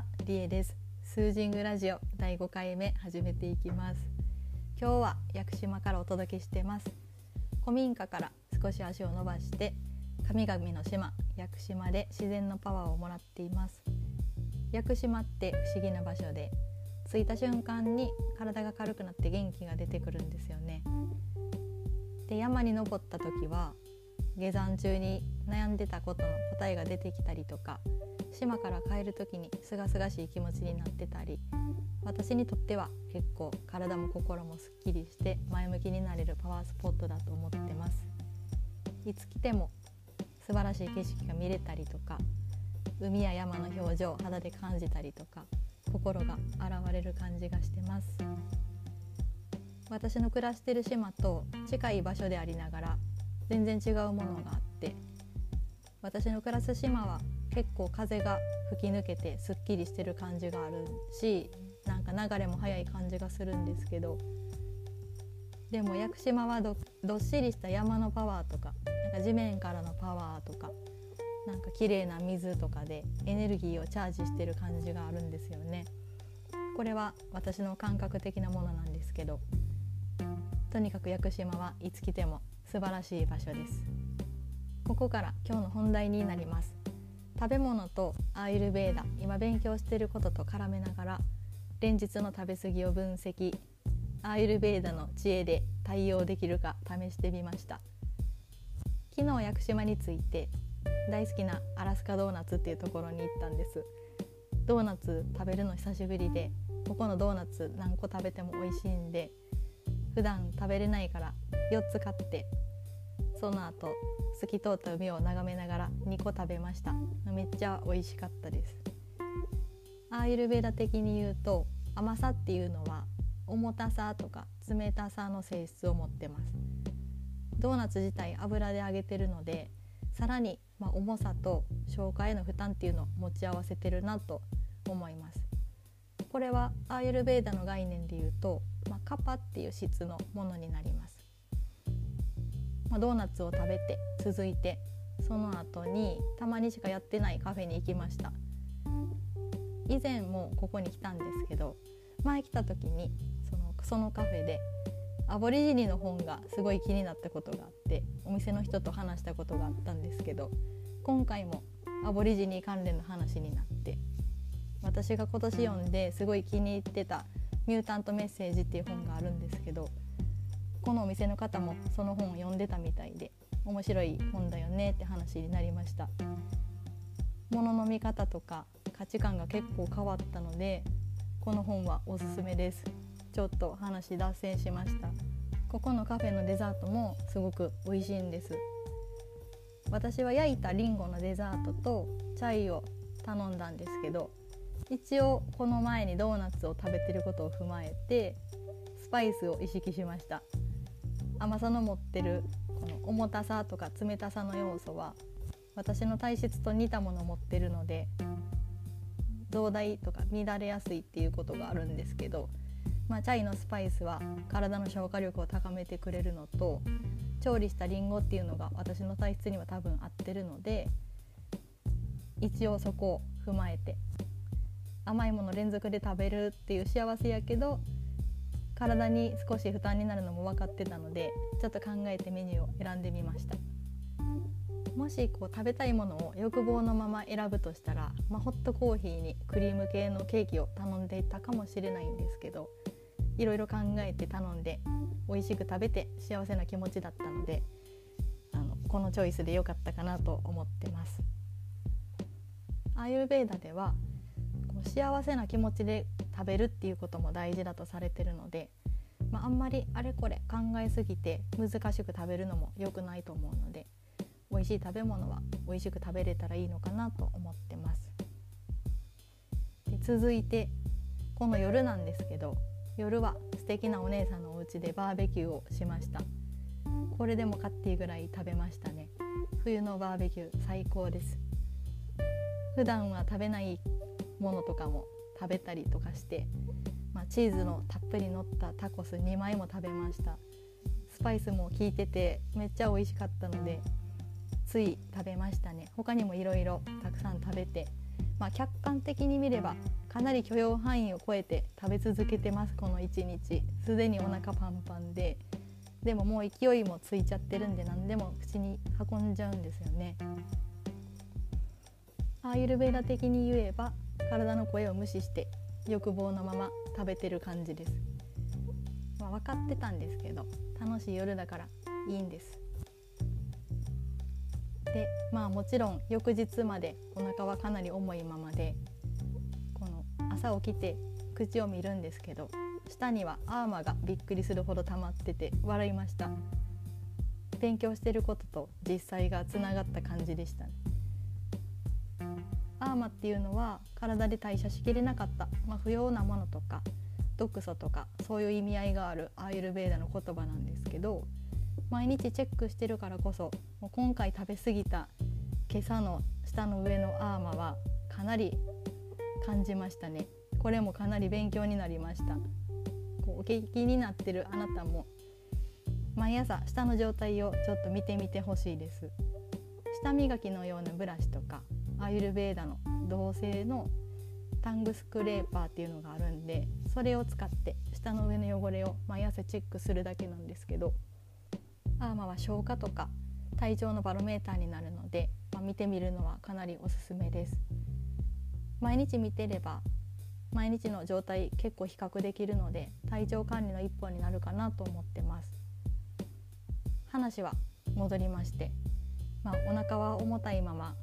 はリエです。スージングラジオ第5回目始めていきます。今日は屋久島からお届けしてます。古民家から少し足を伸ばして神々の島屋久島で自然のパワーをもらっています。屋久島って不思議な場所で着いた瞬間に体が軽くなって元気が出てくるんですよね。で山に登った時は下山中に悩んでたことの答えが出てきたりとか島から帰る時に清々しい気持ちになってたり私にとっては結構体も心もすっきりして前向きになれるパワースポットだと思ってます。いつ来ても素晴らしい景色が見れたりとか海や山の表情を肌で感じたりとか心が現れる感じがしてます。私の暮らしてる島と近い場所でありながら全然違うものがあって私の暮らす島は結構風が吹き抜けてすっきりしてる感じがあるしなんか流れも速い感じがするんですけどでも屋久島はどっしりした山のパワーとかなんか地面からのパワーとかなんか綺麗な水とかでエネルギーをチャージしてる感じがあるんですよね。これは私の感覚的なものなんですけどとにかく屋久島はいつ来ても素晴らしい場所ですここから今日の本題になります食べ物とアーユルベーダ今勉強していることと絡めながら連日の食べ過ぎを分析アーユルベーダの知恵で対応できるか試してみました。昨日屋久島について大好きなアラスカドーナツっていうところに行ったんです。ドーナツ食べるの久しぶりでここのドーナツ何個食べても美味しいんで普段食べれないから4つ買ってその後透き通った海を眺めながら2個食べました。めっちゃ美味しかったです。アーユルベーダ的に言うと甘さっていうのは重たさとか冷たさの性質を持ってます。ドーナツ自体油で揚げてるのでさらにま重さと消化への負担っていうのを持ち合わせてるなと思います。これはアーユルベーダの概念で言うと、まあ、カパっていう質のものになります。まあ、ドーナツを食べて続いてその後にたまにしかやってないカフェに行きました。以前もここに来たんですけど前来た時にそのそのカフェでアボリジニの本がすごい気になったことがあってお店の人と話したことがあったんですけど今回もアボリジニ関連の話になって私が今年読んですごい気に入ってた「ミュータント・メッセージ」っていう本があるんですけどこのお店の方もその本を読んでたみたいで面白い本だよねって話になりました。物の見方とか価値観が結構変わったのでこの本はおすすめです。ちょっと話脱線しました。ここのカフェのデザートもすごく美味しいんです。私は焼いたりんごのデザートとチャイを頼んだんですけど一応この前にドーナツを食べてることを踏まえてスパイスを意識しました。甘さの持ってるこの重たさとか冷たさの要素は私の体質と似たものを持ってるので増大とか乱れやすいっていうことがあるんですけど、まあ、チャイのスパイスは体の消化力を高めてくれるのと調理したりんごっていうのが私の体質には多分合ってるので一応そこを踏まえて甘いもの連続で食べるっていう幸せやけど体に少し負担になるのも分かってたのでちょっと考えてメニューを選んでみました。もしこう食べたいものを欲望のまま選ぶとしたら、まあ、ホットコーヒーにクリーム系のケーキを頼んでいたかもしれないんですけどいろいろ考えて頼んで美味しく食べて幸せな気持ちだったのであのこのチョイスで良かったかなと思ってます。アーユルベーダでは幸せな気持ちで食べるっていうことも大事だとされてるので、まあ、あんまりあれこれ考えすぎて難しく食べるのも良くないと思うので美味しい食べ物は美味しく食べれたらいいのかなと思ってます。で続いてこの夜なんですけど夜は素敵なお姉さんのお家でバーベキューをしました。これでもかっていうぐらい食べましたね。冬のバーベキュー最高です。普段は食べないものとかも食べたりとかして、まあ、チーズのたっぷり乗ったタコス2枚も食べました。スパイスも効いててめっちゃ美味しかったのでつい食べましたね。他にもいろいろたくさん食べてまあ、客観的に見ればかなり許容範囲を超えて食べ続けてますこの1日。すでにお腹パンパンで。でももう勢いもついちゃってるんで何でも口に運んじゃうんですよね。アーユルベーダ的に言えば体の声を無視して欲望のまま食べてる感じです、まあ、分かってたんですけど楽しい夜だからいいんです。でまあもちろん翌日までお腹はかなり重いままでこの朝起きて口を見るんですけど下にはアーマがびっくりするほど溜まってて笑いました。勉強してることと実際がつながった感じでしたね。アーマっていうのは体で代謝しきれなかった、まあ、不要なものとか毒素とかそういう意味合いがあるアーユルベーダの言葉なんですけど毎日チェックしてるからこそもう今回食べ過ぎた今朝の下の上のアーマはかなり感じましたね。これもかなり勉強になりました。こうお聞きになってるあなたも毎朝下の状態をちょっと見てみてほしいです。舌磨きのようなブラシとかアユルベーダの同性のタングスクレーパーっていうのがあるんでそれを使って下の上の汚れを毎朝チェックするだけなんですけどアーマは消化とか体調のバロメーターになるので、まあ、見てみるのはかなりおすすめです。毎日見てれば毎日の状態結構比較できるので体調管理の一本になるかなと思ってます。話は戻りまして、まあ、お腹は重たいまま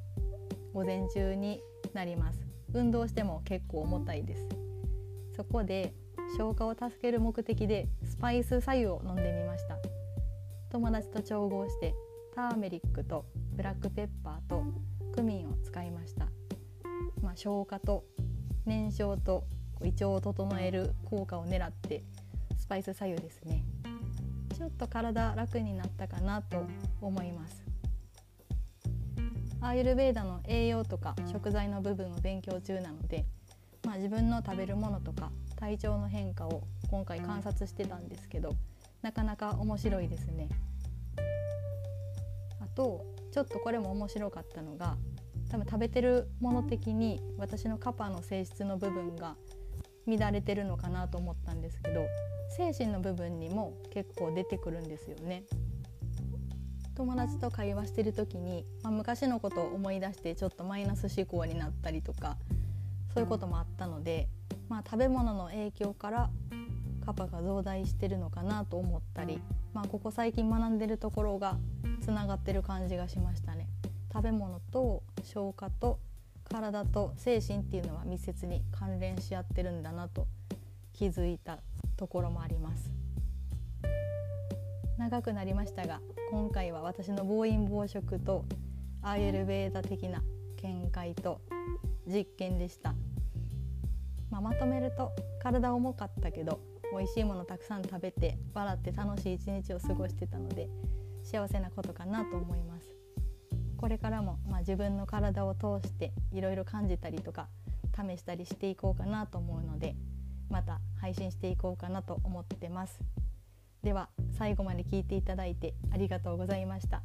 午前中になります。運動しても結構重たいです。そこで消化を助ける目的でスパイス左右を飲んでみました。友達と調合してターメリックとブラックペッパーとクミンを使いました、まあ、消化と燃焼と胃腸を整える効果を狙ってスパイス左右ですね。ちょっと体楽になったかなと思います。アーユルベーダの栄養とか食材の部分を勉強中なので、まあ、自分の食べるものとか体調の変化を今回観察してたんですけどなかなか面白いですね。あとちょっとこれも面白かったのが多分食べてるもの的に私のカパの性質の部分が乱れてるのかなと思ったんですけど精神の部分にも結構出てくるんですよね。友達と会話してる時に、まあ、昔のことを思い出してちょっとマイナス思考になったりとかそういうこともあったので、まあ、食べ物の影響からカパが増大してるのかなと思ったり、まあ、ここ最近学んでるところがつながってる感じがしましたね。食べ物と消化と体と精神っていうのは密接に関連し合ってるんだなと気づいたところもあります長くなりましたが今回は私の暴飲暴食とアーユルベーダ的な見解と実験でした、まあ、まとめると体重かったけど美味しいものたくさん食べて笑って楽しい一日を過ごしてたので幸せなことかなと思います。これからも、まあ、自分の体を通していろいろ感じたりとか試したりしていこうかなと思うのでまた配信していこうかなと思ってます。では最後まで聞いていただいてありがとうございました。